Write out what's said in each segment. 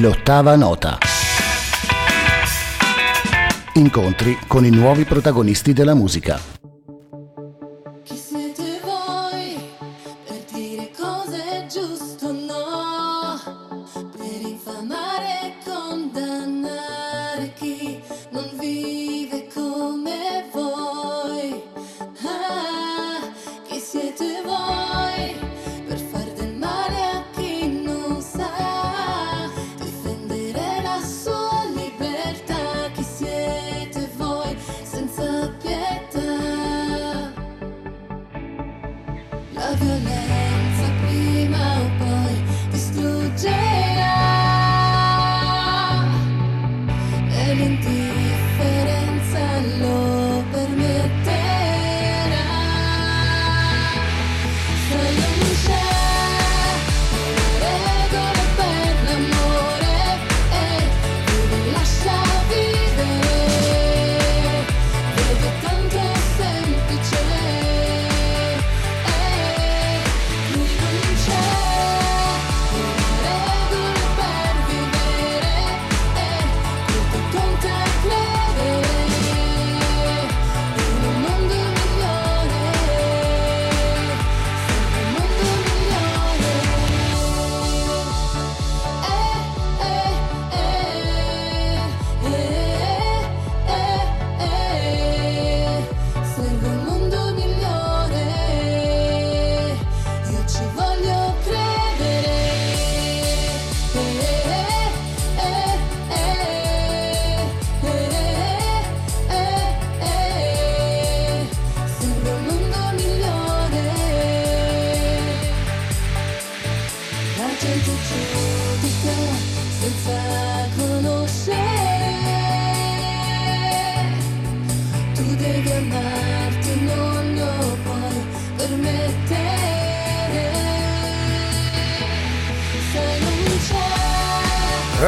L'ottava nota. Incontri con i nuovi protagonisti della musica.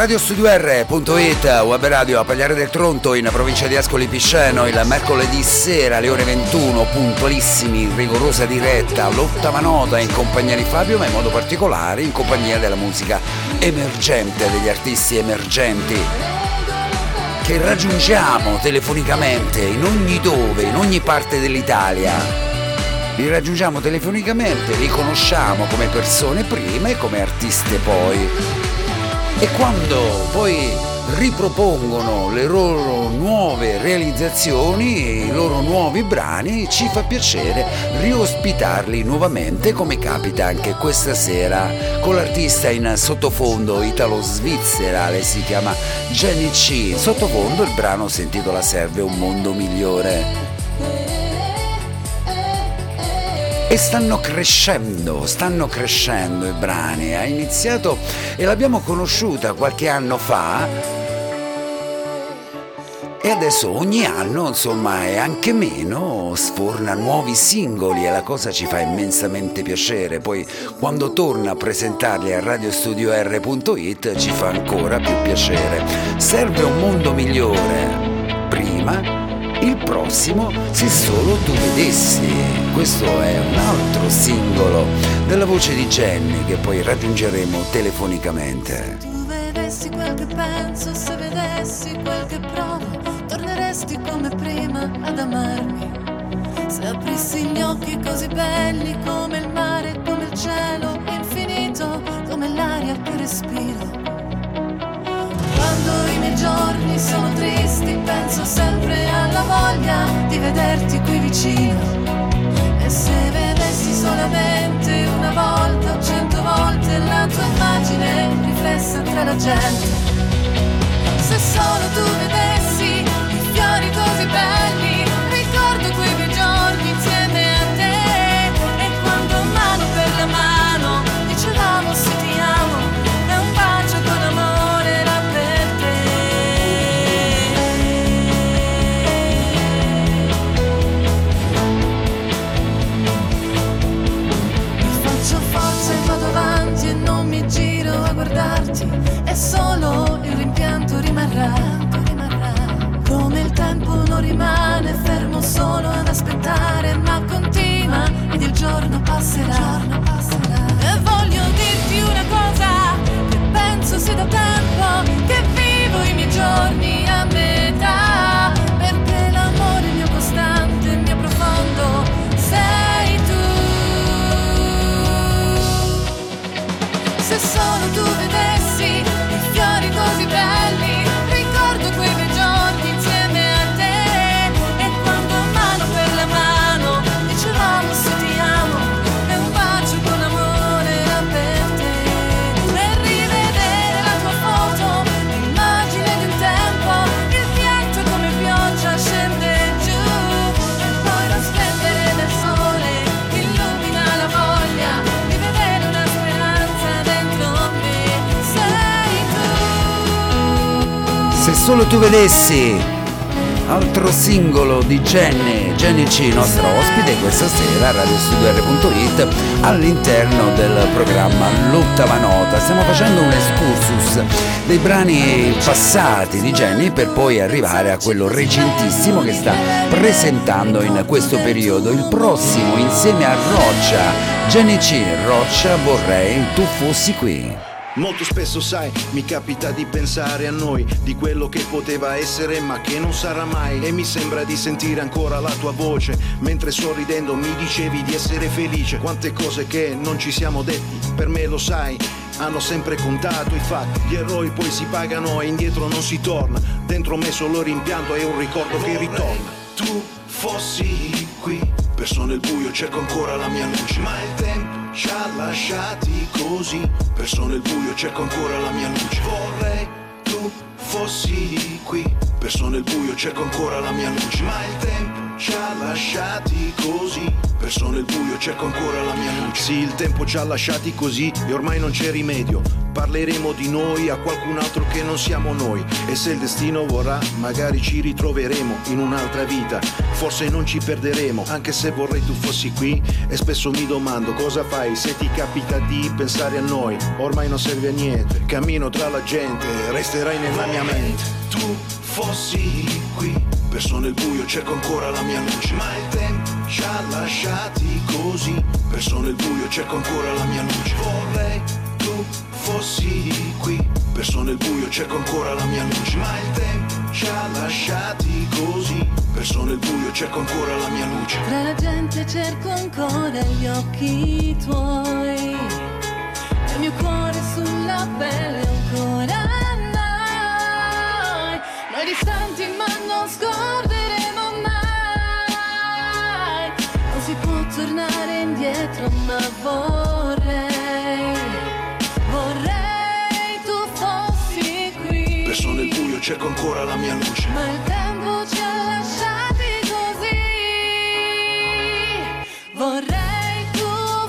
radiostudio.it, web radio a Pagliare del Tronto in provincia di Ascoli Piceno il mercoledì sera alle ore 21, puntualissimi, rigorosa diretta, l'ottava nota in compagnia di Fabio ma in modo particolare in compagnia della musica emergente, degli artisti emergenti che raggiungiamo telefonicamente in ogni dove, in ogni parte dell'Italia. Li raggiungiamo telefonicamente, li conosciamo come persone prima e come artiste poi e quando poi ripropongono le loro nuove realizzazioni, i loro nuovi brani, ci fa piacere riospitarli nuovamente come capita anche questa sera con l'artista in sottofondo italo-svizzera, lei si chiama Jenny C. Sottofondo il brano si intitola Serve un mondo migliore. E stanno crescendo, stanno crescendo i brani. Ha iniziato e l'abbiamo conosciuta qualche anno fa. E adesso ogni anno, insomma, e anche meno, sforna nuovi singoli e la cosa ci fa immensamente piacere. Poi quando torna a presentarli a radiostudio.r.it ci fa ancora più piacere. Serve un mondo migliore. Prima il prossimo se solo tu vedessi. Questo è un altro singolo della voce di Jenny che poi raggiungeremo telefonicamente. Se tu vedessi quel che penso, se vedessi quel che provo, torneresti come prima ad amarmi. Se aprissi gli occhi così belli come il mare, come il cielo infinito, come l'aria che respiro quando i miei giorni sono tristi penso sempre alla voglia di vederti qui vicino. E se vedessi solamente una volta o cento volte la tua immagine riflessa tra la gente. Se solo tu vedessi di Jenny, Jenny C, nostra ospite questa sera a radiostudio.it all'interno del programma L'ottava nota. Stiamo facendo un excursus dei brani passati di Jenny per poi arrivare a quello recentissimo che sta presentando in questo periodo. Il prossimo insieme a Roccia, Jenny C, Roccia vorrei tu fossi qui. Molto spesso sai, mi capita di pensare a noi, di quello che poteva essere ma che non sarà mai. E mi sembra di sentire ancora la tua voce, mentre sorridendo mi dicevi di essere felice, quante cose che non ci siamo detti, per me lo sai, hanno sempre contato i fatti, gli eroi poi si pagano e indietro non si torna, dentro me solo rimpianto è un ricordo che ritorna. Tu fossi qui, perso nel buio cerco ancora la mia luce, ma il tempo ci ha lasciati così, perso nel buio cerco ancora la mia luce. Vorrei tu fossi qui, perso nel buio cerco ancora la mia luce, ma il tempo ci ha lasciati così, perso nel buio cerco ancora la mia luce. Sì, il tempo ci ha lasciati così e ormai non c'è rimedio. Parleremo di noi a qualcun altro che non siamo noi e se il destino vorrà magari ci ritroveremo in un'altra vita. Forse non ci perderemo, anche se vorrei tu fossi qui e spesso mi domando cosa fai se ti capita di pensare a noi. Ormai non serve a niente, cammino tra la gente, resterai nella mia mente. Tu fossi qui Perso nel buio cerco ancora la mia luce. Ma il tempo ci ha lasciati così. Perso nel buio cerco ancora la mia luce. Vorrei tu fossi qui. Perso nel buio cerco ancora la mia luce. Ma il tempo ci ha lasciati così. Perso nel buio cerco ancora la mia luce. Tra la gente cerco ancora gli occhi tuoi. Il mio cuore sulla pelle cerco ancora la mia luce. Ma il tempo ci ha lasciati così. Vorrei tu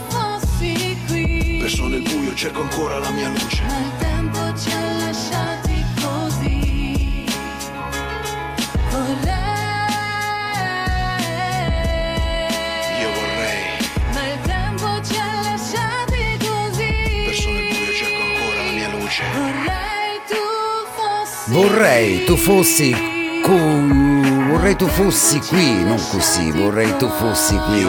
fossi qui. Perso nel buio, cerco ancora la mia luce. Vorrei tu fossi cu- vorrei tu fossi qui, non così, vorrei tu fossi qui.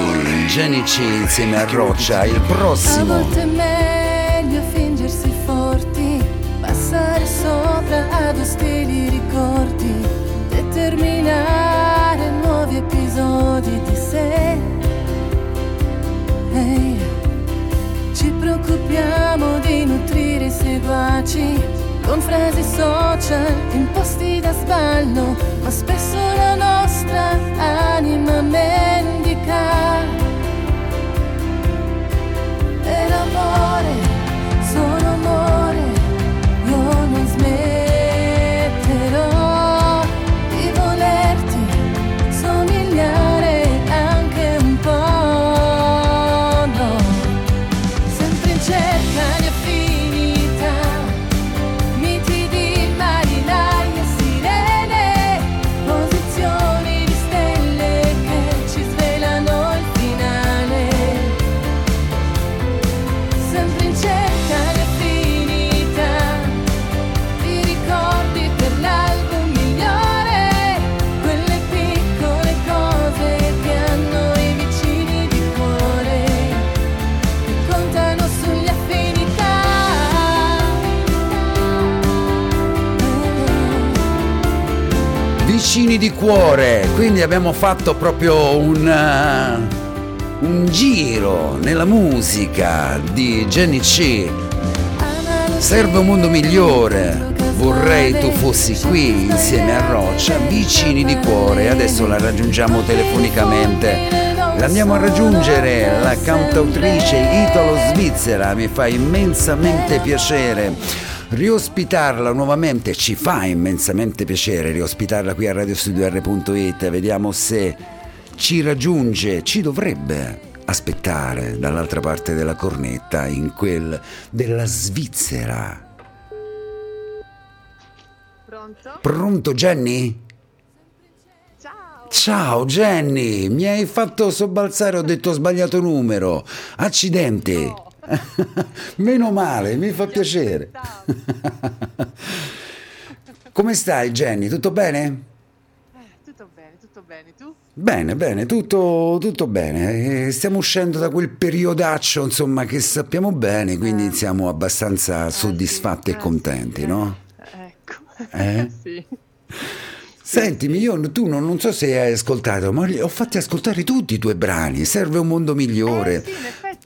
C insieme a Roccia, il A prossimo. volte è meglio fingersi forti, passare sopra ad ostili ricordi, determinare nuovi episodi di sé. Ehi, ci preoccupiamo di nutrire i seguaci con frasi social imposti da sballo, ma spesso la nostra anima mendica. Cuore, quindi abbiamo fatto proprio un, eh, un giro nella musica di Jenny C. Serve un mondo migliore. Vorrei tu fossi qui insieme a Roccia, vicini di cuore. Adesso la raggiungiamo telefonicamente. L'andiamo a raggiungere, la cantautrice italo-svizzera. Mi fa immensamente piacere riospitarla nuovamente. Ci fa immensamente piacere riospitarla qui a radiostudio.it. Vediamo se ci raggiunge, ci dovrebbe aspettare dall'altra parte della cornetta, in quel della Svizzera. Pronto? Pronto Jenny? Ciao! Jenny, mi hai fatto sobbalzare, ho detto sbagliato numero. Accidenti. No. Meno male, mi fa piacere. Come stai Jenny? Tutto bene? Eh, tutto bene, tutto bene. Tu? Bene, bene, tutto, tutto bene. Eh, Stiamo uscendo da quel periodaccio, insomma, che sappiamo bene, quindi Eh. siamo abbastanza Eh, sì, soddisfatti e contenti, no? Ecco. Eh? sì. Sentimi, io tu non, non so se hai ascoltato, ma li ho fatti ascoltare tutti i tuoi brani. Serve un mondo migliore. Eh, sì,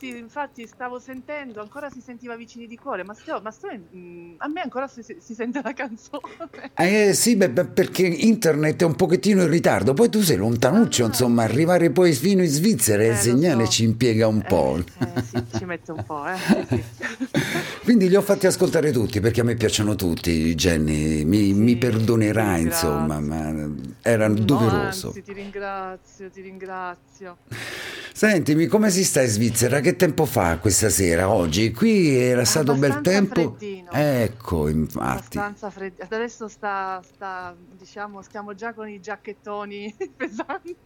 in effetti, infatti stavo sentendo, ancora si sentiva vicini di cuore, ma, sto, ma sto, mm, a me ancora si, si sente la canzone. Eh sì, beh, perché internet è un pochettino in ritardo. Poi tu sei lontanuccio, Ah. insomma, arrivare poi fino in Svizzera Eh, il lo segnale so. ci impiega un po'. Eh, eh, sì, ci mette un po', eh. sì, sì. Quindi li ho fatti ascoltare tutti perché a me piacciono tutti, Jenny. Mi, mi perdonerai, ti insomma, ma era No, doveroso. anzi, ti ringrazio, ti ringrazio. Sentimi, come si sta in Svizzera? Che tempo fa questa sera, oggi? Qui era stato bel Abbastanza tempo. freddino. Ecco, infatti. Abbastanza freddo. Adesso sta, sta, diciamo, stiamo già con i giacchettoni pesanti.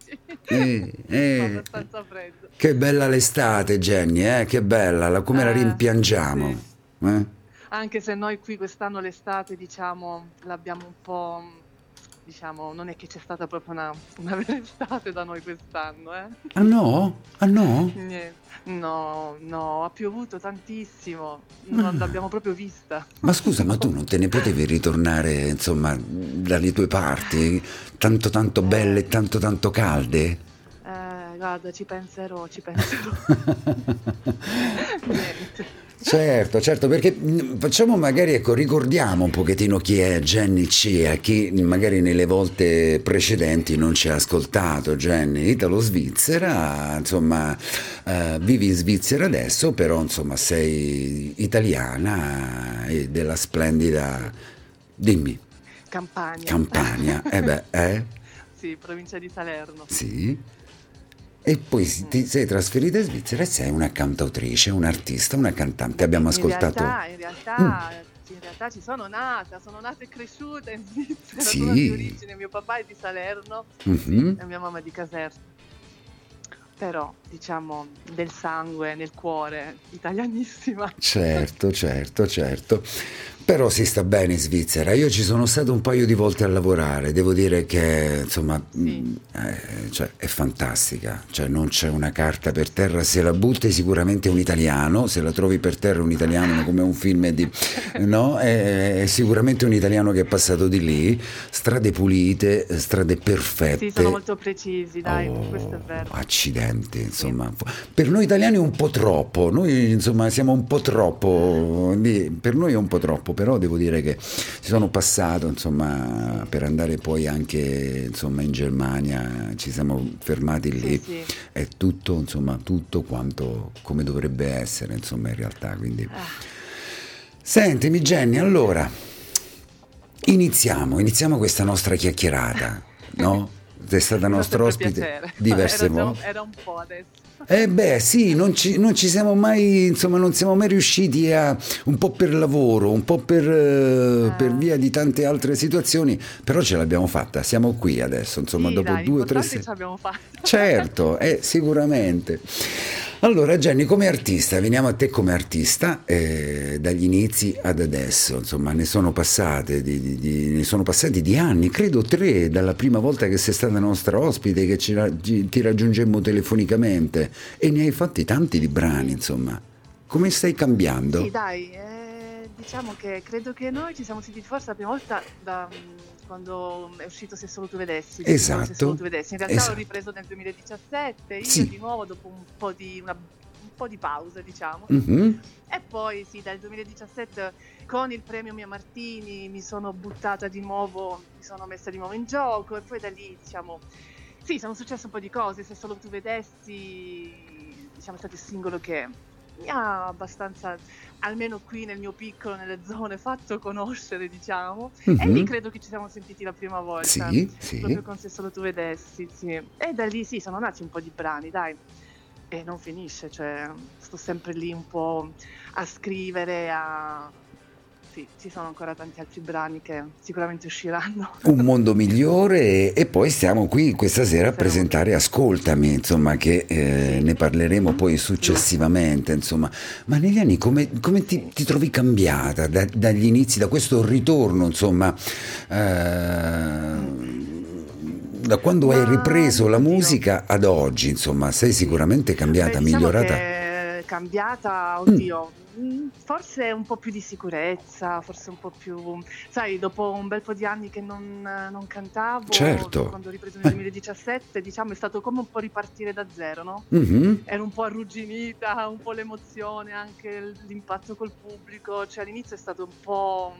Eh, eh. abbastanza freddo. Che bella l'estate, Jenny, eh? Che bella, la- come la Eh, rimpiangiamo. eh? Anche se noi qui quest'anno l'estate, diciamo, l'abbiamo un po', diciamo, non è che c'è stata proprio una, una vera estate da noi quest'anno, eh? Ah no? Ah no? No, no, ha piovuto tantissimo, non l'abbiamo proprio vista. Ma scusa, ma tu non te ne potevi ritornare, insomma, dalle tue parti, tanto tanto belle e tanto tanto calde? Eh, guarda, ci penserò, ci penserò. Niente. Certo, certo, perché mh, facciamo magari, ecco, ricordiamo un pochettino chi è Jenny C, a chi magari nelle volte precedenti non ci ha ascoltato. Jenny, italo-svizzera, insomma, eh, vivi in Svizzera adesso, però insomma sei italiana e della splendida, dimmi, Campania. Campania. Eh beh, eh? Sì, provincia di Salerno. Sì. E poi ti sei trasferita in Svizzera e sei una cantautrice, un'artista, una cantante. Abbiamo ascoltato... In realtà, in realtà, in realtà ci sono nata, sono nata e cresciuta in Svizzera, Sì. sono di origine, mio papà è di Salerno Mhm. e mia mamma è di Caserta. Però, diciamo, del sangue, nel cuore, italianissima. Certo, certo, certo. Però si sta bene in Svizzera. Io ci sono stato un paio di volte a lavorare. Devo dire che, insomma, Sì. mh, eh, cioè, è fantastica. Cioè, non c'è una carta per terra. Se la butti sicuramente un italiano. Se la trovi per terra un italiano come un film di... No? È, è sicuramente un italiano che è passato di lì. Strade pulite, strade perfette. Sì, sono molto precisi, dai, Oh, questo è vero. Accidenti, insomma. Per noi italiani è un po' troppo, noi insomma siamo un po' troppo, per noi è un po' troppo, però devo dire che ci sono passato insomma per andare poi anche insomma in Germania, ci siamo fermati lì, Sì, sì. è tutto insomma tutto quanto come dovrebbe essere insomma in realtà, quindi... Ah, Sentimi Jenny, allora iniziamo, iniziamo questa nostra chiacchierata, no? Sei stata nostra ospite diverse volte. Era un po' adesso. Eh beh, sì, non ci, non ci siamo mai, insomma, non siamo mai riusciti a, un po' per lavoro, un po' per, eh, per via di tante altre situazioni, però ce l'abbiamo fatta, siamo qui adesso, insomma, Sì, dopo dai, due o tre l'importante se- ce l'abbiamo fatta. Certo, eh, sicuramente. Allora Jenny, come artista, veniamo a te come artista, eh, dagli inizi ad adesso, insomma, ne sono, passate di, di- di- ne sono passati di anni, credo tre, dalla prima volta che sei stata nostra ospite, che ci- ti raggiungemmo telefonicamente e ne hai fatti tanti di brani, insomma. Come stai cambiando? Sì, dai, eh, diciamo che credo che noi ci siamo sentiti forse la prima volta da, mm, quando è uscito Se solo tu vedessi. Esatto, Se solo tu vedessi. In realtà esatto. l'ho ripreso nel 2017, io Sì. di nuovo dopo un po' di, una- un po' di pausa, diciamo. Mhm. E poi sì, dal 2017 con il premio Mia Martini mi sono buttata di nuovo, mi sono messa di nuovo in gioco e poi da lì, diciamo, sì, sono successe un po' di cose, se solo tu vedessi, diciamo, è stato il singolo che mi ha abbastanza, almeno qui nel mio piccolo, nelle zone, fatto conoscere, diciamo. E Mhm. lì credo che ci siamo sentiti la prima volta. Sì, sì. Proprio con Se solo tu vedessi, sì. E da lì sì, sono nati un po' di brani, dai. E non finisce, cioè sto sempre lì un po' a scrivere, a... Sì, ci sono ancora tanti altri brani che sicuramente usciranno. Un mondo migliore e poi stiamo qui questa sera a presentare Ascoltami, insomma, che eh, ne parleremo poi successivamente, insomma. Ma negli anni come, come ti, ti trovi cambiata da- dagli inizi, da questo ritorno, insomma, eh, da quando hai Ma, ripreso la musica ad oggi, insomma, sei sicuramente cambiata, Beh, diciamo migliorata? cambiata, oddio, mm, forse un po' più di sicurezza, forse un po' più... Sai, dopo un bel po' di anni che non, non cantavo, Certo. quando ho ripreso nel 2017, diciamo è stato come un po' ripartire da zero, no? Mhm. ero un po' arrugginita, un po' l'emozione, anche l'impatto col pubblico, cioè all'inizio è stato un po'...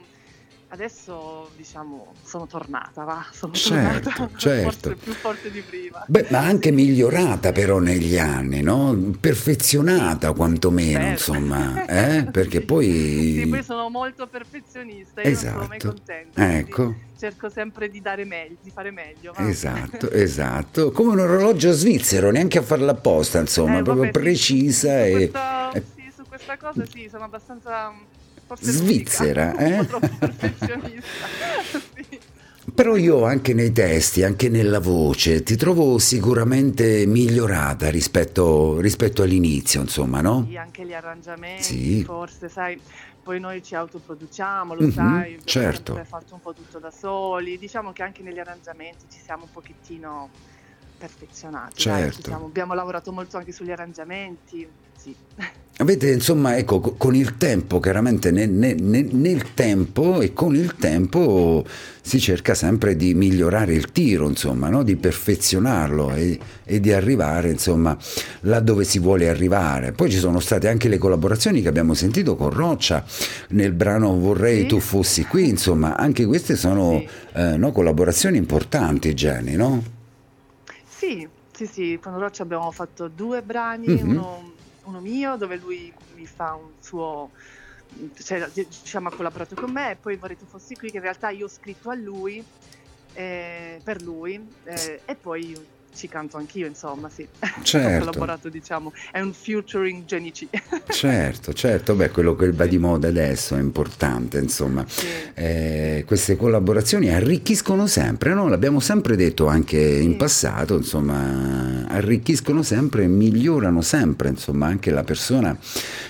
Adesso diciamo sono tornata, va, sono Certo, tornata certo. forse più forte di prima. Beh, ma anche migliorata però negli anni, no? Perfezionata quantomeno, Certo. insomma, eh? Perché Sì. poi... Sì, poi sono molto perfezionista, io non sono mai Esatto. contenta. Ecco. Cerco sempre di dare meglio, di fare meglio. va. Esatto, esatto, come un orologio svizzero, neanche a farla apposta, insomma, Eh, proprio vabbè, sì, precisa su e... questa- e- sì, su questa cosa sì, sono abbastanza forse Svizzera, eh? sì. Però io anche nei testi, anche nella voce, ti trovo sicuramente migliorata rispetto, rispetto all'inizio, insomma, no? Sì, anche gli arrangiamenti, Sì. forse, sai, poi noi ci autoproduciamo, lo Mhm, sai, abbiamo certo. sempre fatto un po' tutto da soli, diciamo che anche negli arrangiamenti ci siamo un pochettino perfezionati, dai, Certo. siamo- abbiamo lavorato molto anche sugli arrangiamenti, sì. Avete, insomma, ecco, co- con il tempo, chiaramente nel, nel- nel- tempo e con il tempo si cerca sempre di migliorare il tiro, insomma, no? di perfezionarlo e, e di arrivare, insomma, là dove si vuole arrivare. Poi ci sono state anche le collaborazioni che abbiamo sentito con Roccia nel brano Vorrei Sì. tu fossi qui, insomma, anche queste sono Sì. eh, no, collaborazioni importanti, Jenny, no? Sì, sì, sì, con Roccia abbiamo fatto due brani, Mhm. uno, uno mio dove lui mi fa un suo, cioè diciamo ha collaborato con me e poi vorrei tu fossi qui che in realtà io ho scritto a lui, eh, per lui eh, e poi ci canto anch'io insomma sì, Certo. ho collaborato diciamo, è un featuring C. Certo, certo, beh, quello che va di moda adesso è importante, insomma. Sì. Eh, queste collaborazioni arricchiscono sempre, no? L'abbiamo sempre detto anche in Sì. passato, insomma, arricchiscono sempre, migliorano sempre, insomma, anche la persona,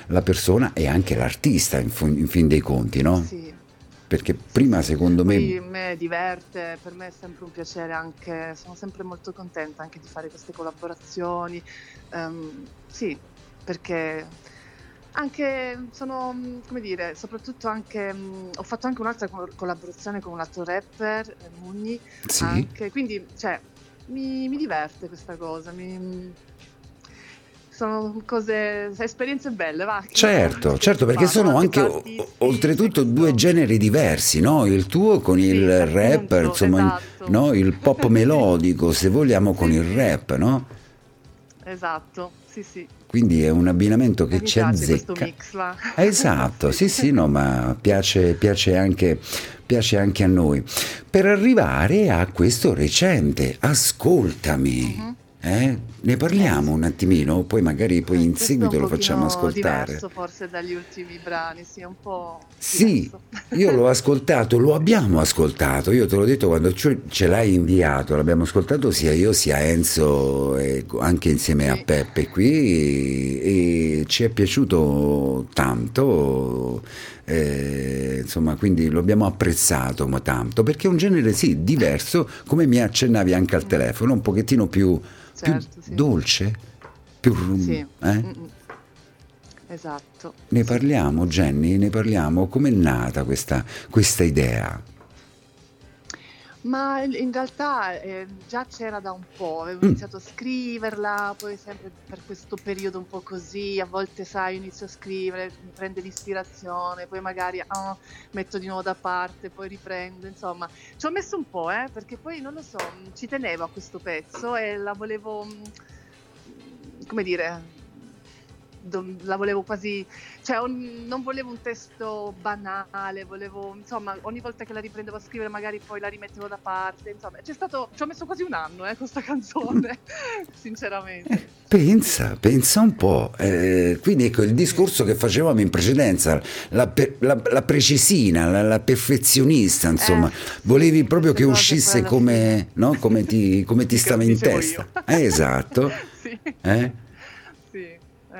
la persona e anche l'artista, in, fu- in fin dei conti, no? Sì. Perché prima, secondo me, me diverte, per me è sempre un piacere anche, sono sempre molto contenta anche di fare queste collaborazioni. Ehm, sì, perché anche sono, come dire, soprattutto anche, mm, ho fatto anche un'altra co- collaborazione con un altro rapper, eh, Mugni, sì, anche, quindi cioè, mi, mi diverte questa cosa, mi- sono cose, esperienze belle, va. Certo, certo, perché sono no? anche o- oltretutto due generi diversi, no? Il tuo con Sì, il appunto, rapper, insomma, il- esatto. no? il pop melodico, se vogliamo, con il rap, no? Esatto, sì, sì. Quindi è un abbinamento che mi ci azzecca. mix. Esatto, sì, sì, no, ma piace, piace, anche, piace anche a noi. Per arrivare a questo recente, ascoltami. Mhm. Eh? Ne parliamo un attimino, poi magari poi in seguito lo facciamo ascoltare. diverso forse dagli ultimi brani, sì, un po' Sì, diverso. io l'ho ascoltato, lo abbiamo ascoltato, io te l'ho detto quando ce l'hai inviato, l'abbiamo ascoltato sia io sia Enzo, anche insieme a Sì. Peppe qui e ci è piaciuto tanto, eh, insomma quindi lo abbiamo apprezzato ma tanto, perché è un genere sì, diverso, come mi accennavi anche al telefono, un pochettino più, più Certo, sì. dolce, più... Sì. eh? Mm-mm. Esatto. Ne parliamo, Jenny, ne parliamo. Com'è nata questa, questa idea? Ma in realtà eh, già c'era da un po', avevo Mm. iniziato a scriverla, poi sempre per questo periodo un po' così, a volte sai, inizio a scrivere, mi prende l'ispirazione, poi magari ah, metto di nuovo da parte, poi riprendo, insomma, ci ho messo un po', eh, perché poi non lo so, ci tenevo a questo pezzo e la volevo, mh, come dire, la volevo quasi, cioè un- non volevo un testo banale, volevo, insomma, ogni volta che la riprendevo a scrivere magari poi la rimettevo da parte, insomma, c'è stato, ci ho messo quasi un anno, eh, questa canzone, sinceramente. Pensa, pensa un po'. Eh, quindi ecco il discorso che facevamo in precedenza, la, per- la- la precisina, la, la perfezionista, insomma, Eh, volevi proprio che uscisse come, no? come ti, come ti stava in testa. Eh, esatto. sì, Eh?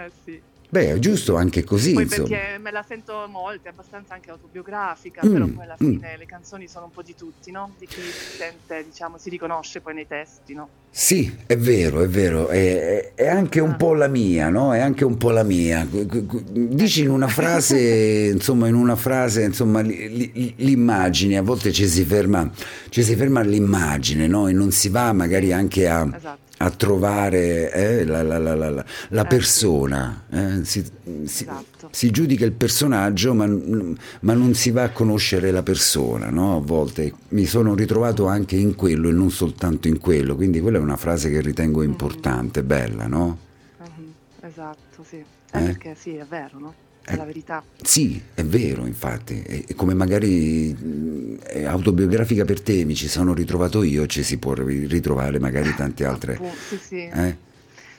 Eh sì. Beh, è giusto anche così, Poi insomma. perché me la sento molto, è abbastanza anche autobiografica, Mm, però poi alla mm. fine le canzoni sono un po' di tutti, no? Di chi si sente, diciamo, si riconosce poi nei testi, no? Sì, è vero, è vero, è, è anche un Ah. po' la mia, no? È anche un po' la mia. Dici in una frase, insomma, in una frase, insomma, li- li- l'immagine, a volte ci si ferma, ci si ferma all'immagine, no? E non si va magari anche a, Esatto. A trovare eh, la, la- la- la- Eh, persona. eh, Si, si- Esatto. si giudica il personaggio, ma, ma non si va a conoscere la persona, no? A volte mi sono ritrovato anche in quello e non soltanto in quello, quindi quella è una frase che ritengo importante, bella, no? Mhm, Esatto, sì. Eh, Eh? perché sì, è vero, no? È Eh. la verità. Sì, è vero, infatti, e, e come magari è autobiografica per te, mi ci sono ritrovato io, ci si può ri- ritrovare magari tante altre. Sì, sì. Eh?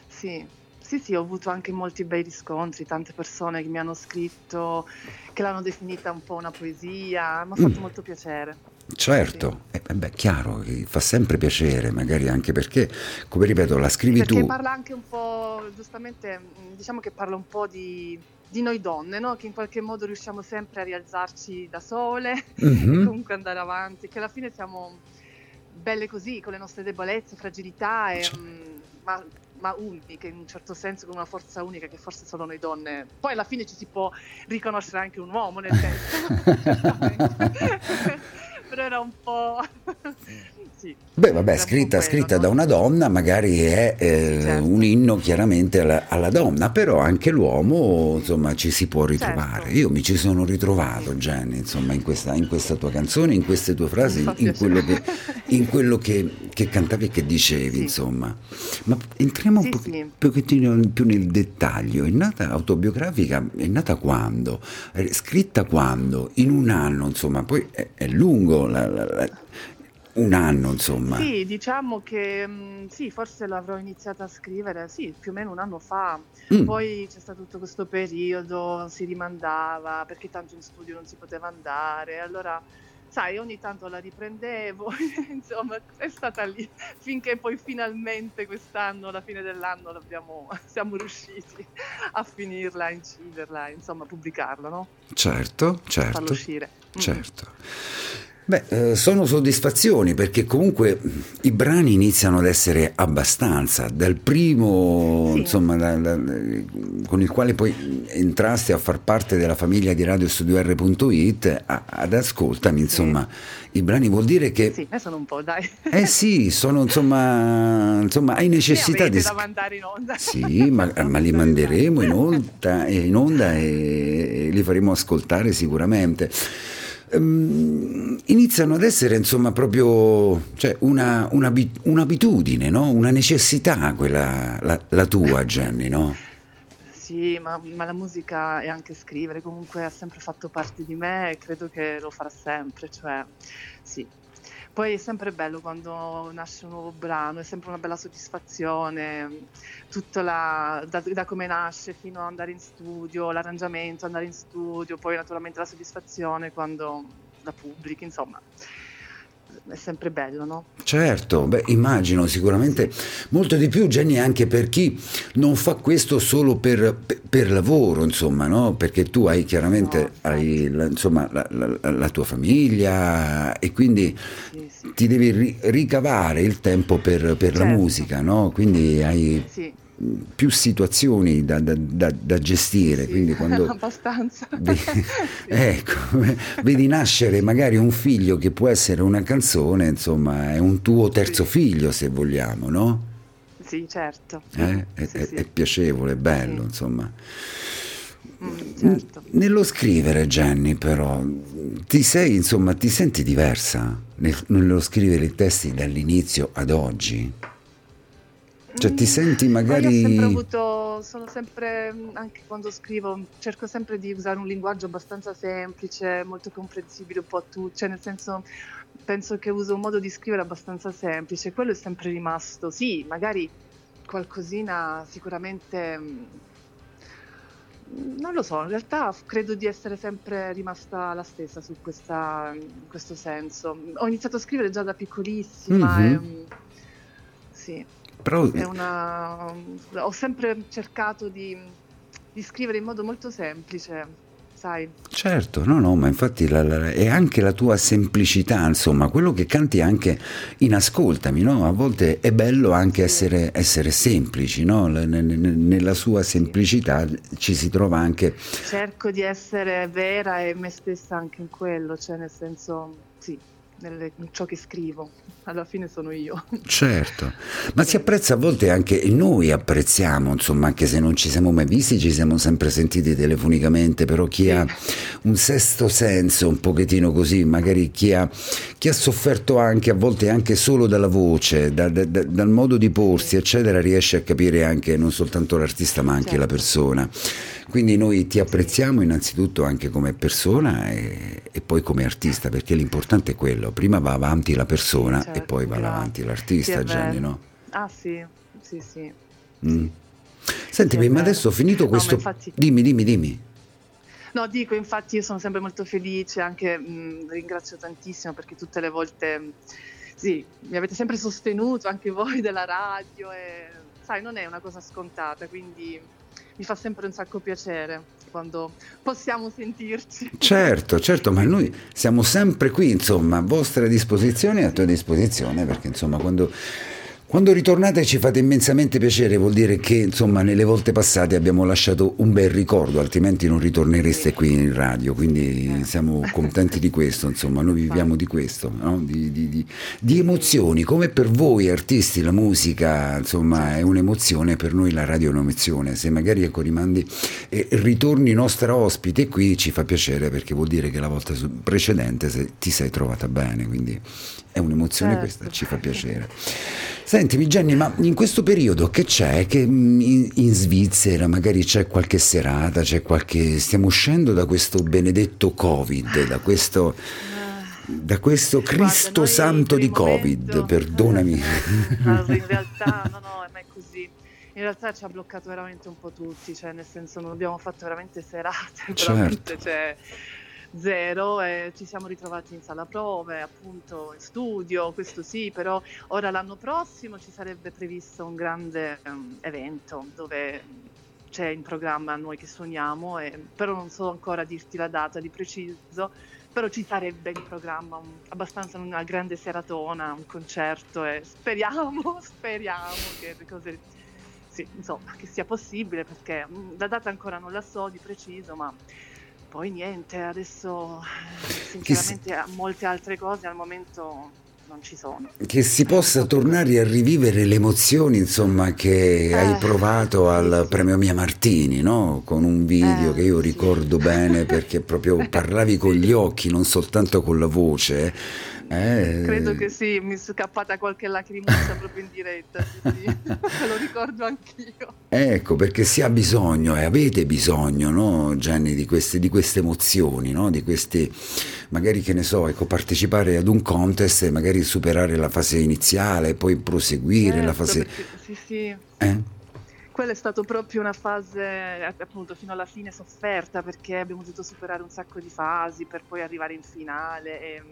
Sì, sì, sì, ho avuto anche molti bei riscontri, tante persone che mi hanno scritto, che l'hanno definita un po' una poesia, mi ha fatto Mm. molto piacere. Certo, eh, beh, chiaro, fa sempre piacere, magari anche perché, come ripeto, la scrivi Perché tu. parla anche un po', giustamente, mh, diciamo che parla un po' di, di noi donne, no? Che in qualche modo riusciamo sempre a rialzarci da sole, Mhm. comunque andare avanti, che alla fine siamo belle così, con le nostre debolezze, fragilità, e, Cioè. mh, ma, ma uniche in un certo senso, con una forza unica che forse solo noi donne. Poi alla fine ci si può riconoscere anche un uomo nel testo, certamente. però era un po'... sì. Beh, vabbè, un po' scritta, scritta da una donna magari è eh, Certo. un inno chiaramente alla, alla donna, però anche l'uomo, insomma, ci si può ritrovare. Certo. Io mi ci sono ritrovato, Jenny, insomma, in questa, in questa tua canzone, in queste tue frasi, in quello, che, in quello che, che cantavi e che dicevi, Sì. insomma. Ma entriamo un Sì, po- sì. pochettino più nel dettaglio. È nata autobiografica, è nata quando? È scritta quando? In un anno, insomma, poi è, è lungo la- la- la- un anno, insomma. Sì, diciamo che mh, sì, forse l'avrò iniziata a scrivere, sì, più o meno un anno fa. Mm. Poi c'è stato tutto questo periodo, si rimandava perché tanto in studio non si poteva andare. Allora, sai, ogni tanto la riprendevo, insomma, è stata lì finché poi finalmente quest'anno, alla fine dell'anno, siamo riusciti a finirla, a inciderla, insomma, a pubblicarla, no? Certo, Farlo certo, uscire. Mm. Beh, eh, sono soddisfazioni perché comunque i brani iniziano ad essere abbastanza, dal primo, Sì. insomma, da- da- con il quale poi entrasti a far parte della famiglia di radiostudio.it, a- ad ascoltami, insomma, i brani vuol dire che... Sì, sono un po', dai. Eh sì, sono insomma, insomma hai necessità ne di... da mandare in onda. Sì, ma, ma li manderemo in onda, in onda e, e li faremo ascoltare sicuramente. Ehm, iniziano ad essere insomma proprio cioè, una, un'abi- un'abitudine, no? una necessità quella, la, la tua Jenny, no? Sì, ma, ma la musica e anche scrivere comunque ha sempre fatto parte di me e credo che lo farà sempre, cioè sì. Poi è sempre bello quando nasce un nuovo brano, è sempre una bella soddisfazione, tutta la, da, da come nasce fino ad andare in studio, l'arrangiamento, andare in studio, poi naturalmente la soddisfazione quando la pubblichi, insomma, è sempre bello, no? Certo, beh, immagino sicuramente molto di più, Jenny, anche per chi non fa questo solo per, per- lavoro, insomma, no? Perché tu hai chiaramente No, hai, la, insomma, la, la- la tua famiglia e quindi Sì, sì. ti devi ri- ricavare il tempo per, per la Certo. musica, no? Quindi hai, Sì. Più situazioni da, da, da, da gestire. Sì, quindi quando abbastanza. Vedi, ecco, vedi nascere magari un figlio che può essere una canzone, insomma, è un tuo terzo Sì. figlio se vogliamo, no? Sì, certo. Eh? È, Sì, è- è piacevole, è bello, insomma. Mm, certo. Nello scrivere, Jenny, però, ti sei, insomma, ti senti diversa nel- nello scrivere i testi dall'inizio ad oggi? Cioè, ti Mm, senti ma io ho magari... sempre avuto, sono sempre, mm, anche quando scrivo, cerco sempre di usare un linguaggio abbastanza semplice, molto comprensibile un po' a tutti, cioè nel senso penso che uso un modo di scrivere abbastanza semplice, quello è sempre rimasto, sì, magari qualcosina sicuramente, mm, non lo so, in realtà credo di essere sempre rimasta la stessa su questa, in questo senso. Ho iniziato a scrivere già da piccolissima Mhm. e, sì. Però, È una... Ho sempre cercato di, di scrivere in modo molto semplice, sai. certo, no, no, ma infatti la- la- è anche la tua semplicità, insomma, quello che canti anche in ascoltami, no? A volte è bello anche essere, essere semplici, no? N- n- Nella sua semplicità ci si trova anche... Cerco di essere vera e me stessa anche in quello, cioè nel senso, sì, nelle- in ciò che scrivo. Alla fine sono io. Certo, ma si apprezza a volte anche, e noi apprezziamo, insomma, anche se non ci siamo mai visti, ci siamo sempre sentiti telefonicamente, però chi Sì. ha un sesto senso, un pochettino così, magari chi ha, chi ha sofferto anche a volte anche solo dalla voce, da- da- da- dal modo di porsi, eccetera, riesce a capire anche non soltanto l'artista ma anche la Certo. persona. Quindi noi ti apprezziamo innanzitutto anche come persona e, e poi come artista, perché l'importante è quello, prima va avanti la persona Sì, e certo, poi va grazie. avanti l'artista, Sì, Gianni, no? Ah sì, sì, sì. Mm. Senti, Sì, ma adesso finito No, ma questo... infatti- Dimmi, dimmi, dimmi. No, dico, infatti io sono sempre molto felice, anche mh, ringrazio tantissimo perché tutte le volte, mh, sì, mi avete sempre sostenuto, anche voi della radio, e sai, non è una cosa scontata, quindi mi fa sempre un sacco piacere quando possiamo sentirci. Certo, certo, ma noi siamo sempre qui, insomma, a vostra disposizione e a tua disposizione, perché insomma quando, quando ritornate ci fate immensamente piacere, vuol dire che insomma nelle volte passate abbiamo lasciato un bel ricordo, altrimenti non ritornereste qui in radio, quindi siamo contenti di questo, insomma, noi viviamo di questo, no? di, di- di- di emozioni, come per voi artisti la musica insomma è un'emozione, per noi la radio è un'emozione, se magari ecco rimandi e ritorni nostra ospite qui ci fa piacere perché vuol dire che la volta precedente se- ti sei trovata bene, quindi è un'emozione Certo. questa, ci fa piacere. Sentimi Jenny, ma in questo periodo che c'è? Che mm, in, in Svizzera magari c'è qualche serata, c'è qualche... stiamo uscendo da questo benedetto Covid, da questo, da questo Cristo Guarda, santo di Covid, momento- perdonami. In realtà, no, no, ma è così. In realtà ci ha bloccato veramente un po' tutti, cioè nel senso non abbiamo fatto veramente serate, Certo. veramente, cioè zero e ci siamo ritrovati in sala prove, appunto in studio, questo sì, però ora l'anno prossimo ci sarebbe previsto un grande ehm, evento dove c'è in programma noi che suoniamo, e- però non so ancora dirti la data di preciso, però ci sarebbe in programma un- abbastanza una grande seratona, un concerto e speriamo, speriamo che le cose, sì, insomma, che sia possibile perché mm, la data ancora non la so di preciso, ma poi niente, adesso Che si- sinceramente molte altre cose al momento non ci sono. Che si possa tornare a rivivere le emozioni, insomma, che Eh, hai provato al sì. premio Mia Martini, no? Con un video Eh, che io sì. ricordo bene perché proprio parlavi con gli occhi, non soltanto con la voce. Eh, Credo che sì, mi è scappata qualche lacrimuccia proprio in diretta. Me lo ricordo anch'io. Ecco, perché si ha bisogno e avete bisogno, no, Gianni, di queste, di queste emozioni, no? Di questi, magari che ne so, ecco, partecipare ad un contest e magari superare la fase iniziale, poi proseguire la Certo, fase... perché- sì, sì. Eh? Quella è stata proprio una fase, eh, appunto, fino alla fine sofferta perché abbiamo dovuto superare un sacco di fasi per poi arrivare in finale. E,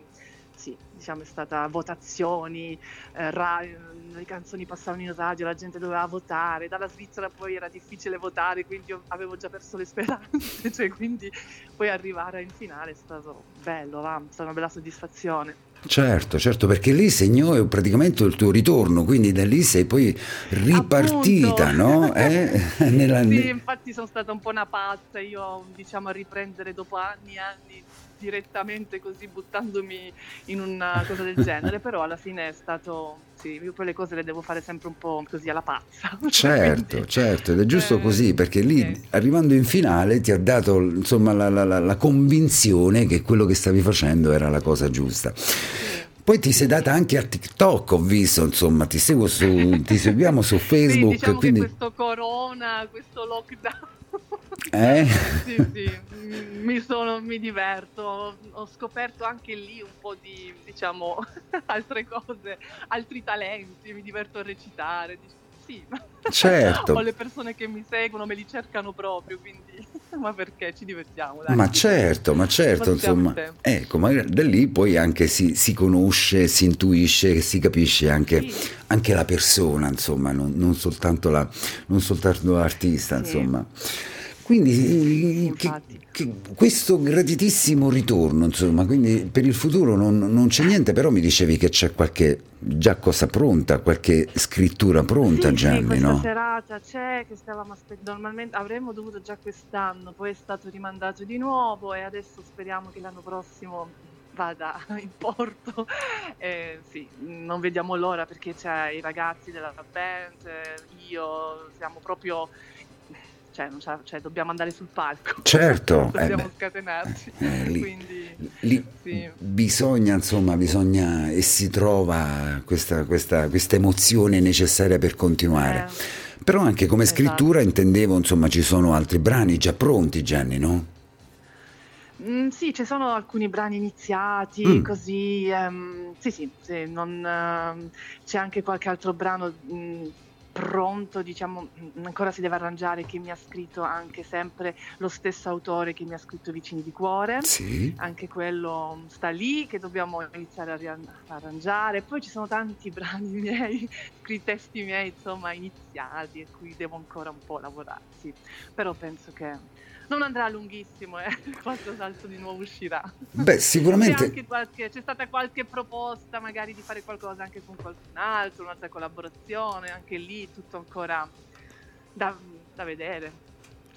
sì, diciamo è stata votazioni, eh, ra- le canzoni passavano in radio, la gente doveva votare. Dalla Svizzera poi era difficile votare, quindi avevo già perso le speranze. cioè, quindi poi arrivare in finale è stato bello, va, è stata una bella soddisfazione. Certo, certo, perché lì segnò praticamente il tuo ritorno, quindi da lì sei poi ripartita, Appunto. no? Eh? Nella- Sì, infatti sono stata un po' una pazza, io diciamo a riprendere dopo anni e anni direttamente così buttandomi in una cosa del genere, però alla fine è stato, sì, io quelle cose le devo fare sempre un po' così alla pazza. Certo, Quindi, certo, ed è giusto eh, così, perché lì ok. arrivando in finale ti ha dato insomma la, la- la- la convinzione che quello che stavi facendo era la cosa giusta. sì. Poi ti sei data anche a TikTok, ho visto, insomma, ti seguo su, ti seguiamo su Facebook, Sì, diciamo quindi questo corona, questo lockdown. Eh? sì, sì, mi, sono, mi diverto. Ho scoperto anche lì un po' di, diciamo, altre cose, altri talenti. Mi diverto a recitare. Sì, Certo. ho le persone che mi seguono, me li cercano proprio, quindi, ma perché ci divertiamo? Dai. Ma certo, ma certo, Passiamo insomma, ecco, ma da lì poi anche si, si conosce, si intuisce, si capisce anche, Sì. anche la persona, insomma, non, non soltanto la, non soltanto l'artista, Sì. insomma. Quindi Sì, che- che- questo gratitissimo ritorno, insomma, quindi per il futuro non, non c'è niente, però mi dicevi che c'è qualche già cosa pronta, qualche scrittura pronta, sì, Gianni, sì, no? serata c'è che stavamo aspettando. Normalmente avremmo dovuto già quest'anno, poi è stato rimandato di nuovo e adesso speriamo che l'anno prossimo vada in porto. Eh, sì, non vediamo l'ora perché c'è i ragazzi della band, eh, io siamo proprio. Cioè, non c'è- cioè, dobbiamo andare sul palco. Certo, eh dobbiamo beh. scatenarci. Eh, lì- Quindi, Lì sì. bisogna, insomma, bisogna e si trova questa, questa, questa emozione necessaria per continuare. eh, Però anche come esatto. scrittura intendevo, insomma, ci sono altri brani già pronti, Gianni, no? Mm, sì, ci sono alcuni brani iniziati, Mm. così, ehm, sì, sì, sì, non, ehm, c'è anche qualche altro brano mm, pronto, diciamo, mm, ancora si deve arrangiare, che mi ha scritto anche sempre lo stesso autore che mi ha scritto Vicini di Cuore. Sì. Anche quello sta lì che dobbiamo iniziare a rian- arrangiare. Poi ci sono tanti brani miei, testi miei, insomma, iniziati, a cui devo ancora un po' lavorare. sì. Però penso che non andrà lunghissimo e qualcos'altro di nuovo uscirà. Beh, C'è, sicuramente anche qualche- c'è stata qualche proposta magari di fare qualcosa anche con qualcun altro, un'altra collaborazione, anche lì tutto ancora da, da vedere.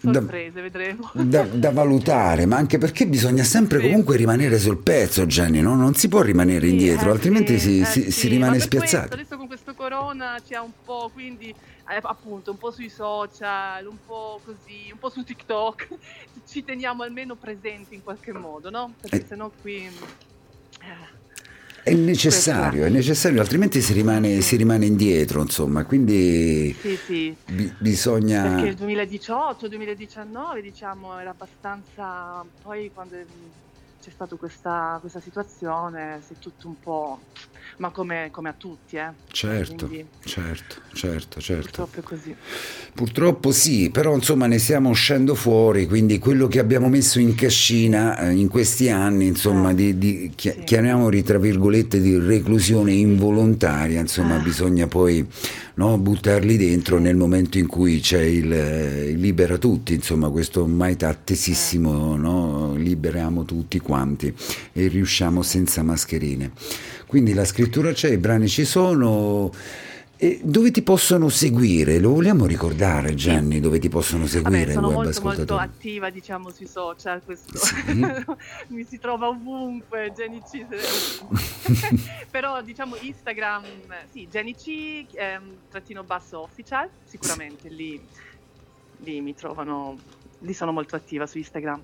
Da- Sorprese, vedremo. da, da valutare, ma anche perché bisogna sempre Sì. comunque rimanere sul pezzo, Gianni, no? Non si può rimanere Sì, indietro, eh, altrimenti sì, si, eh, si- si ma rimane per questo, spiazzati. adesso con questo corona c'è un po', quindi eh, appunto un po' sui social, un po' così, un po' su TikTok, ci teniamo almeno presenti in qualche modo, no? Perché Eh. sennò qui... È necessario, è necessario, altrimenti si rimane, si rimane indietro, insomma, quindi sì, sì. bi- bisogna... Perché il 2018-2019 diciamo era abbastanza, poi quando c'è stata questa, questa situazione si è tutto un po', ma come, come a tutti, eh. Certo, Quindi certo, certo, certo. purtroppo è così. Purtroppo sì, però insomma ne stiamo uscendo fuori, quindi quello che abbiamo messo in cascina eh, in questi anni, insomma, Eh, di, di- chi- sì. chiamiamoli tra virgolette di reclusione involontaria, insomma, Eh. bisogna poi no, buttarli dentro nel momento in cui c'è il, il libera tutti, insomma, questo mai attesissimo, no? Liberiamo tutti quanti e riusciamo senza mascherine. Quindi la scrittura c'è, i brani ci sono. E dove ti possono seguire? Lo vogliamo ricordare, Gianni, dove ti possono seguire Vabbè, sono molto molto attiva diciamo sui social, questo Sì. mi si trova ovunque, Jenny C, però diciamo Instagram, sì, Jenny C, ehm, trattino basso official, sicuramente lì, lì mi trovano, lì sono molto attiva su Instagram,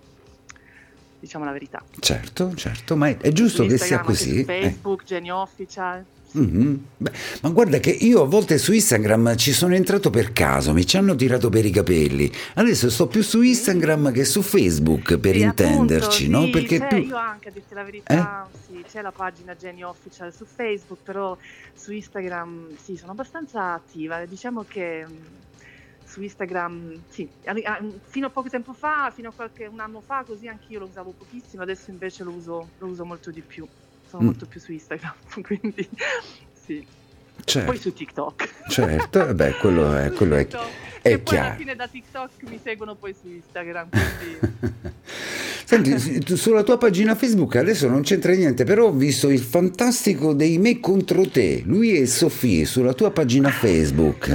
diciamo la verità. Certo, certo, ma è, è giusto che sia così. Eh. Facebook, Jenny Official. Mhm. Beh, ma guarda che io a volte su Instagram ci sono entrato per caso, mi ci hanno tirato per i capelli. Adesso sto più su Instagram che su Facebook, per Sì, intenderci, appunto, no? sì, Perché c'è- più... Eh? io anche a dirti la verità, sì, c'è la pagina Jenny Official su Facebook, però su Instagram sì, sono abbastanza attiva. Diciamo che mh, su Instagram, sì, a- a- fino a poco tempo fa, fino a qualche un anno fa, così anch'io lo usavo pochissimo, adesso invece lo uso, lo uso molto di più. Sono Mm. molto più su Instagram, quindi sì. Certo, Poi su TikTok. certo, eh beh, quello è, quello è, è e poi alla chiaro. fine da TikTok mi seguono poi su Instagram, quindi Senti, sulla tua pagina Facebook adesso non c'entra niente, però ho visto il fantastico dei me contro te, lui e Sofì, sulla tua pagina Facebook.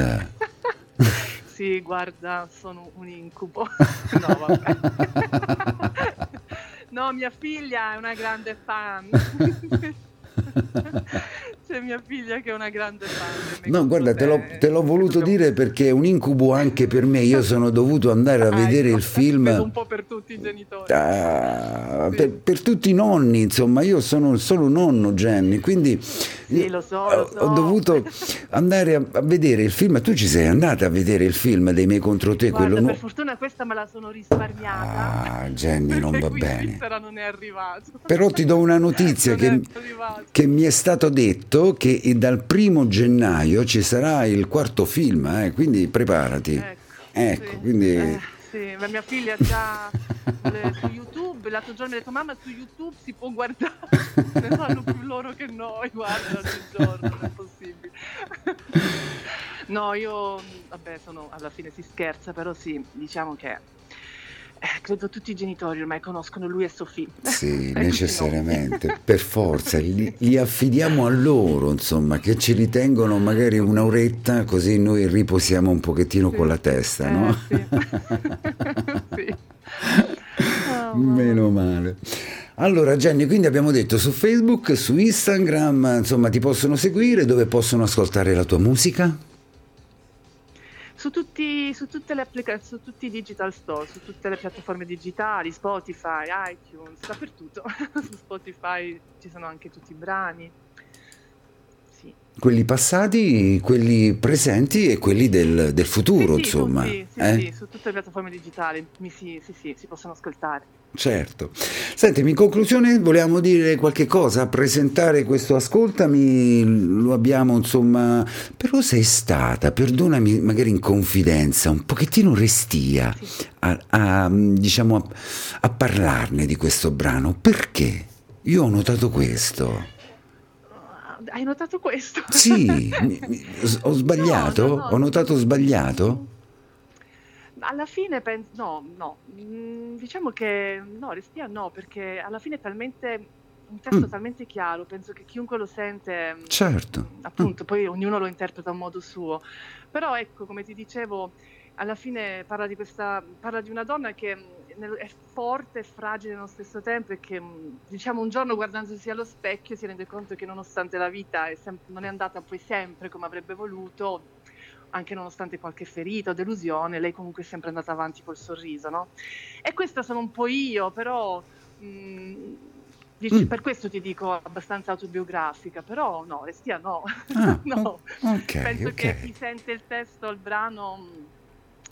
sì, guarda, sono un incubo. No, vabbè. no, mia figlia è una grande fan. C'è mia figlia che è una grande fan. No, guarda, te l'ho, te l'ho voluto dire perché è un incubo anche per me. Io sono dovuto andare a ah, vedere il film. Un po' per tutti i genitori. Ah, sì. per, per, tutti i nonni, insomma, io sono solo nonno Jenny, quindi sì, lo so, lo so. ho dovuto andare a, a, vedere il film. Tu ci sei andata a vedere il film dei miei contro te? Guarda, quello per no... fortuna questa me la sono risparmiata. Ah, Jenny, non va bene. non è arrivato. Però ti do una notizia che, che mi è stato detto che dal primo gennaio ci sarà il quarto film, eh, quindi preparati. Ecco, ecco sì. quindi... Eh, sì, la mia figlia già su YouTube, l'altro giorno mi ha detto mamma su YouTube si può guardare, ne fanno più loro che noi, guarda ogni giorno, non è possibile. no, io, vabbè, sono, alla fine si scherza, però sì, diciamo che eh, credo tutti i genitori ormai conoscono lui e Sofì. Sì, necessariamente, per forza, li, li, affidiamo a loro, insomma, che ci ritengono magari un'oretta così noi riposiamo un pochettino sì. con la testa, eh, no? Sì. sì. Oh, Meno male. Allora Jenny, quindi abbiamo detto su Facebook, su Instagram, insomma ti possono seguire, dove possono ascoltare la tua musica? Su, tutti, su tutte le applicazioni, su tutti i digital store, su tutte le piattaforme digitali, Spotify, iTunes, dappertutto. su Spotify ci sono anche tutti i brani. Sì. Quelli passati, quelli presenti e quelli del, del futuro, sì, insomma. Sì, sì, eh? sì, su tutte le piattaforme digitali, mi, sì, sì, sì, si possono ascoltare. Certo. Sentimi, in conclusione volevamo dire qualche cosa, presentare questo Ascoltami, lo abbiamo insomma, però sei stata, perdonami magari in confidenza, un pochettino restia a, a, diciamo, a, a parlarne di questo brano, perché? Io ho notato questo. Hai notato questo? Sì, ho sbagliato? No, no, no. Ho notato sbagliato? Alla fine penso, no, no, mm, diciamo che no, Restia no, perché alla fine è talmente un testo mm. talmente chiaro, penso che chiunque lo sente, mm, certo. appunto, mm. poi ognuno lo interpreta a modo suo. Però ecco, come ti dicevo, alla fine parla di questa parla di una donna che mm, è forte e fragile nello stesso tempo e che diciamo un giorno guardandosi allo specchio si rende conto che nonostante la vita è sem- non è andata poi sempre come avrebbe voluto anche nonostante qualche ferita o delusione, lei comunque è sempre andata avanti col sorriso, no? E questa sono un po' io, però mh, mm, dici, mm. per questo ti dico abbastanza autobiografica, però no, Restia no. Ah, no. Okay, Penso okay. che chi sente il testo, il brano, mm,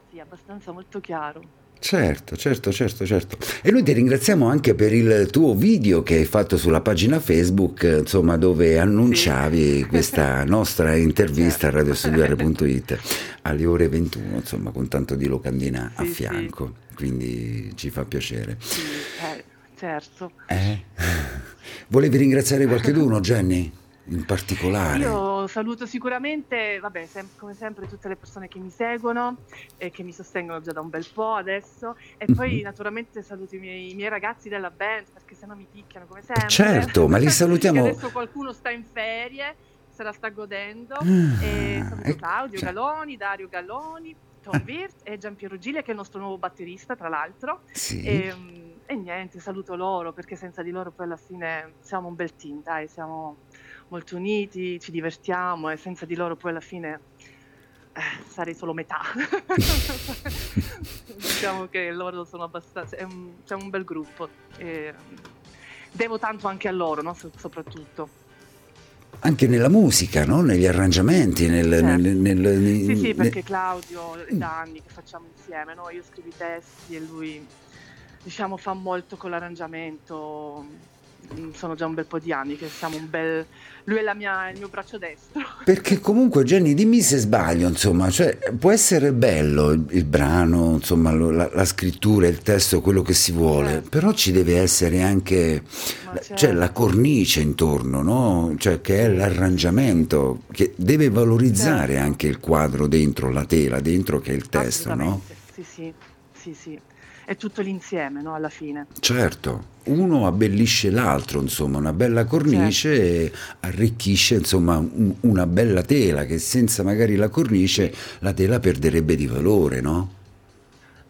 sia abbastanza molto chiaro. Certo, certo, certo, certo. E noi ti ringraziamo anche per il tuo video che hai fatto sulla pagina Facebook, insomma, dove annunciavi sì. questa nostra intervista certo. a radiostudiare.it alle ore 21, insomma, con tanto di locandina sì, a fianco. Sì. Quindi ci fa piacere. Eh, certo. Eh? Volevi ringraziare qualcuno, Jenny? in particolare? Io saluto sicuramente, vabbè, sem- come sempre tutte le persone che mi seguono e che mi sostengono già da un bel po' adesso e mm-hmm. poi naturalmente saluto i miei, i miei, ragazzi della band perché sennò mi picchiano come sempre. Certo, ma li salutiamo. adesso qualcuno sta in ferie, se la sta godendo. Ah, e saluto Claudio cioè. Galloni, Dario Galloni, Tom ah. Wirth e Giampiero Giglia che è il nostro nuovo batterista tra l'altro. Sì. E, ehm, e niente, saluto loro perché senza di loro poi alla fine siamo un bel team, dai, siamo molto uniti, ci divertiamo e senza di loro poi alla fine eh, sarei solo metà. diciamo che loro sono abbastanza, è un, c'è un bel gruppo e devo tanto anche a loro, no? so, soprattutto. Anche nella musica, no? negli arrangiamenti, nel, certo. nel, nel, nel, Sì, sì, perché Claudio è da anni che facciamo insieme, no? io scrivo i testi e lui diciamo fa molto con l'arrangiamento Mm, sono già un bel po' di anni che siamo un bel... Lui è mia, il mio braccio destro. Perché comunque Jenny, dimmi se sbaglio, insomma, cioè, può essere bello il, il brano, insomma, la, la, scrittura, il testo, quello che si vuole, certo. però ci deve essere anche certo. cioè, la cornice intorno, no? Cioè che è l'arrangiamento, che deve valorizzare certo. anche il quadro dentro, la tela dentro che è il testo, no? Sì, sì, sì, sì. È tutto l'insieme, no? Alla fine. Certo, uno abbellisce l'altro, insomma, una bella cornice certo. arricchisce, insomma, un, una bella tela che senza magari la cornice la tela perderebbe di valore, no?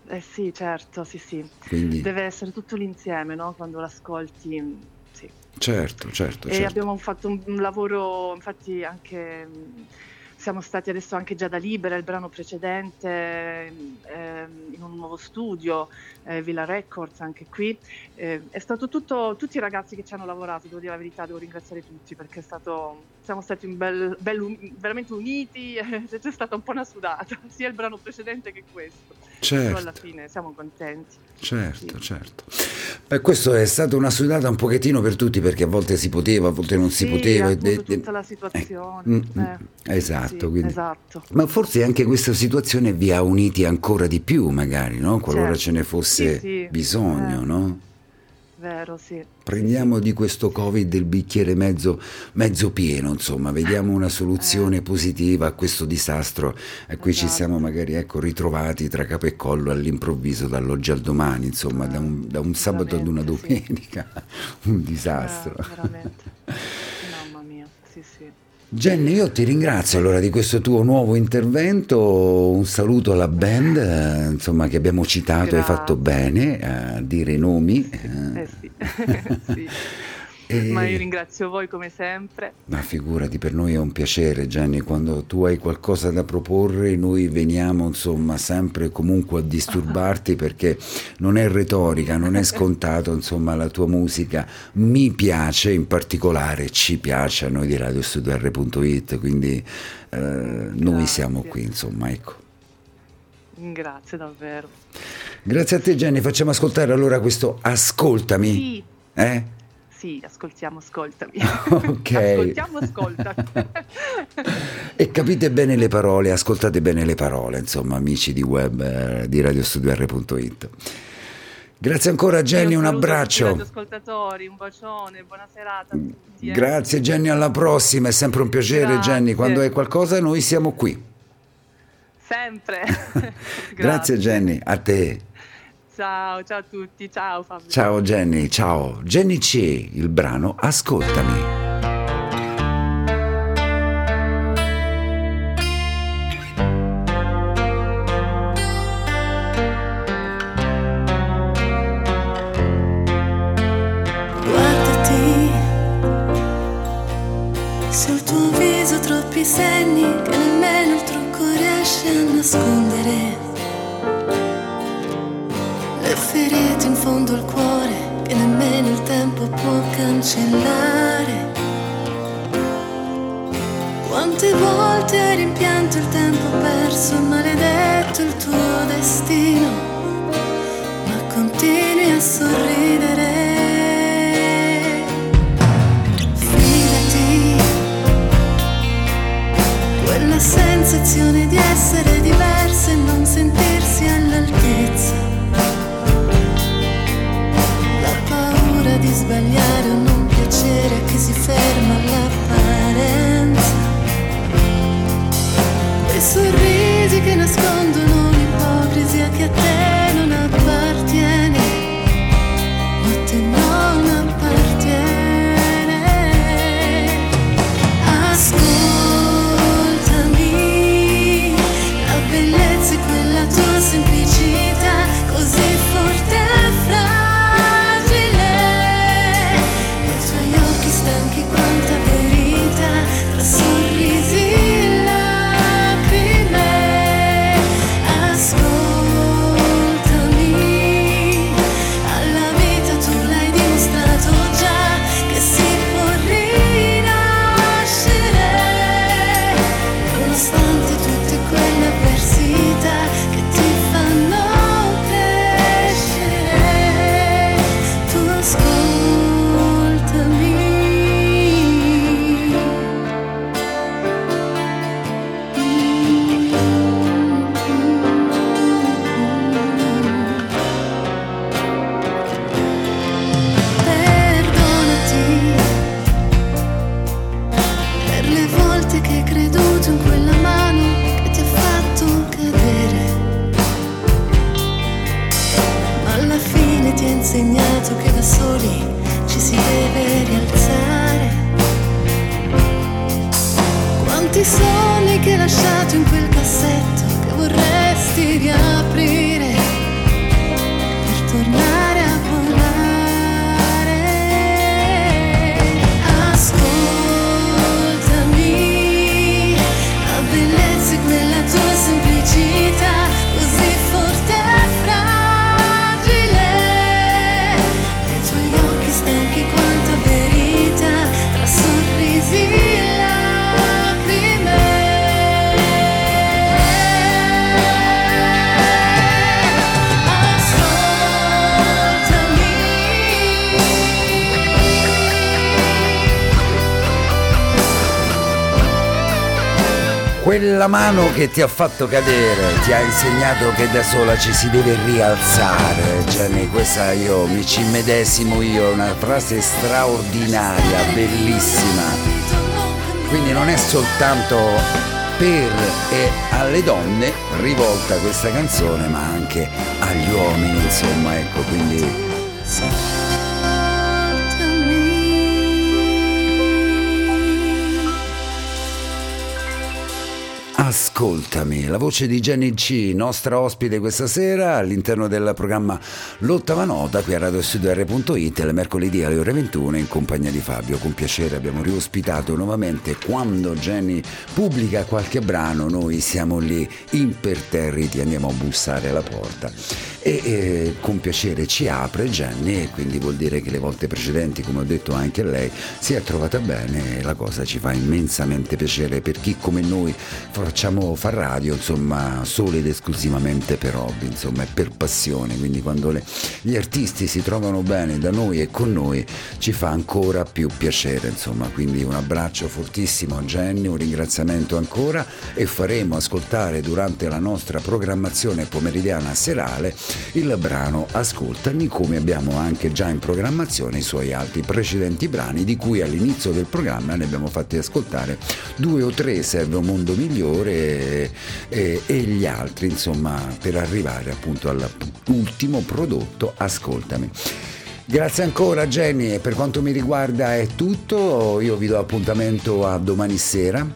Eh sì, certo, sì, sì. Quindi... Deve essere tutto l'insieme, no? Quando l'ascolti, sì. Certo, certo. E certo. abbiamo fatto un, un lavoro, infatti anche siamo stati adesso anche già da Libera, il brano precedente, eh, in un nuovo studio, eh, Villa Records, anche qui. Eh, è stato tutto, tutti i ragazzi che ci hanno lavorato, devo dire la verità, devo ringraziare tutti perché stato, siamo stati bel, bel, veramente uniti, c'è stata un po' una sudata, sia il brano precedente che questo. Certo. Però alla fine siamo contenti. Certo, sì. certo. Beh, questo è stata una sudata un pochettino per tutti perché a volte si poteva, a volte non si sì, poteva. tutta la situazione. Mm, mm, eh, esatto, quindi. esatto. Ma forse anche questa situazione vi ha uniti ancora di più, magari, no? qualora certo. ce ne fosse bisogno, eh. no? Vero, sì. Prendiamo di questo Covid del bicchiere mezzo, mezzo pieno, insomma, vediamo una soluzione eh. positiva a questo disastro a cui esatto. ci siamo magari ecco, ritrovati tra capo e collo all'improvviso dall'oggi al domani, insomma, da un, da un sabato ad una domenica, sì. un disastro. Eh, veramente. Mamma mia, sì, sì. Jenny, io ti ringrazio allora di questo tuo nuovo intervento, un saluto alla band, eh, insomma che abbiamo citato, Grazie. hai fatto bene a dire i nomi. Eh sì, sì. E... Ma io ringrazio voi come sempre. Ma figurati, per noi è un piacere Jenny, quando tu hai qualcosa da proporre noi veniamo insomma sempre comunque a disturbarti perché non è retorica, non è scontato, insomma la tua musica mi piace, in particolare ci piace a noi di radiostudio.it, quindi eh, noi siamo qui insomma, ecco. Grazie davvero. Grazie a te Jenny, facciamo ascoltare allora questo Ascoltami. Sì. Eh? Sì, ascoltiamo, ascoltami. Ok. ascoltiamo, ascoltami. e capite bene le parole, ascoltate bene le parole, insomma, amici di web eh, di radiostudio.it. Grazie ancora Jenny, un, un abbraccio. Agli ascoltatori, un bacione, buona serata a tutti. Eh. Grazie Jenny, alla prossima, è sempre un piacere Grazie. Jenny, quando hai qualcosa noi siamo qui. Sempre. Grazie Jenny, a te. Ciao, ciao a tutti, ciao Fabio. Ciao Jenny, ciao. Jenny C, il brano Ascoltami. Le ferite in fondo al cuore che nemmeno il tempo può cancellare. Quante volte hai rimpianto il tempo perso, maledetto il tuo destino, ma continui a sorridere. Fidati, quella sensazione di essere sbagliare o non piacere a chi si ferma all'apparenza. Quei sorrisi che nascondono Quella mano che ti ha fatto cadere, ti ha insegnato che da sola ci si deve rialzare. Jenny, questa io mi ci medesimo io, una frase straordinaria, bellissima. Quindi non è soltanto per e alle donne rivolta questa canzone, ma anche agli uomini, insomma, ecco, quindi Ascoltami, la voce di Jenny C, nostra ospite questa sera all'interno del programma L'ottava nota qui a radiostudio.it il mercoledì alle ore 21 in compagnia di Fabio. Con piacere abbiamo riospitato nuovamente quando Jenny pubblica qualche brano, noi siamo lì imperterriti, andiamo a bussare alla porta e eh, con piacere ci apre Jenny e quindi vuol dire che le volte precedenti, come ho detto anche lei, si è trovata bene e la cosa ci fa immensamente piacere. Per chi come noi facciamo fa radio, insomma, solo ed esclusivamente per hobby, insomma, e per passione, quindi quando le- gli artisti si trovano bene da noi e con noi ci fa ancora più piacere, insomma, quindi un abbraccio fortissimo a Jenny, un ringraziamento ancora e faremo ascoltare durante la nostra programmazione pomeridiana serale il brano Ascoltami come abbiamo anche già in programmazione i suoi altri precedenti brani di cui all'inizio del programma ne abbiamo fatti ascoltare due o tre serve un mondo migliore e, e- gli altri insomma per arrivare appunto all'ultimo prodotto Ascoltami. Grazie ancora Jenny e per quanto mi riguarda è tutto, io vi do appuntamento a domani sera,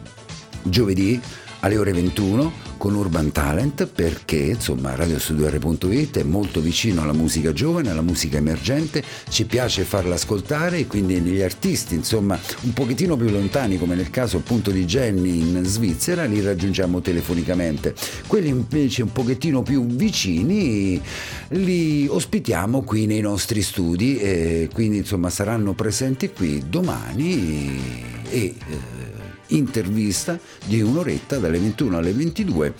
giovedì alle ore 21 con Urban Talent perché insomma radiostudio.it è molto vicino alla musica giovane, alla musica emergente, ci piace farla ascoltare e quindi gli artisti insomma un pochettino più lontani come nel caso appunto di Jenny in Svizzera li raggiungiamo telefonicamente, quelli invece un pochettino più vicini li ospitiamo qui nei nostri studi e quindi insomma saranno presenti qui domani e eh, intervista di un'oretta dalle 21 alle 22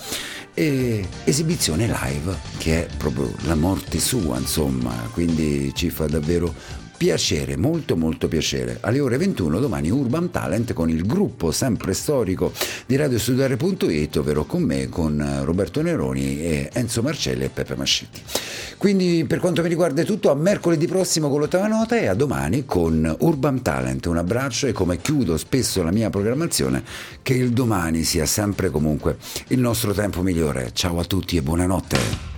e esibizione live che è proprio la morte sua insomma. Quindi ci fa davvero piacere, molto molto piacere. Alle ore 21 domani Urban Talent con il gruppo sempre storico di radiostudiare.it, ovvero con me, con Roberto Neroni Enzo Marcelli e Peppe Mascetti. Quindi per quanto mi riguarda è tutto, a mercoledì prossimo con l'ottava nota e a domani con Urban Talent. Un abbraccio e come chiudo spesso la mia programmazione, che il domani sia sempre comunque il nostro tempo migliore. Ciao a tutti e buonanotte.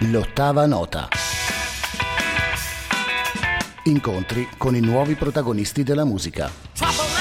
L'ottava nota. Incontri con i nuovi protagonisti della musica.